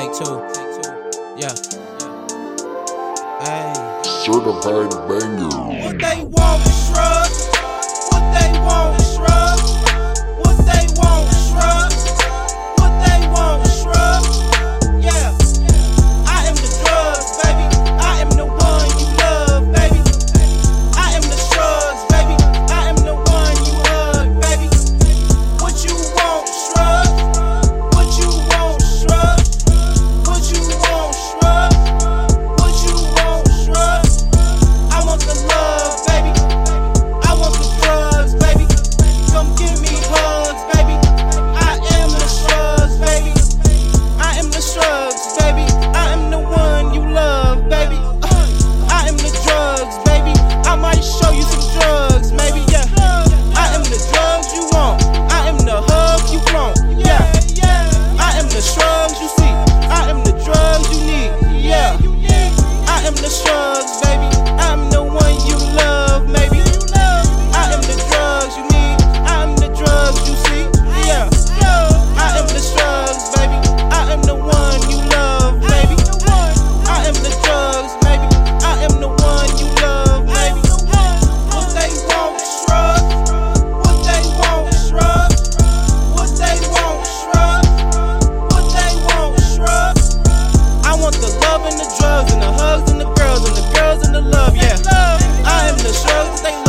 Take two. Yeah. Hey. Certified banger. What they want is shrug. love and the drugs and the hugs and the girls and the girls and the love, yeah. I am the drugs they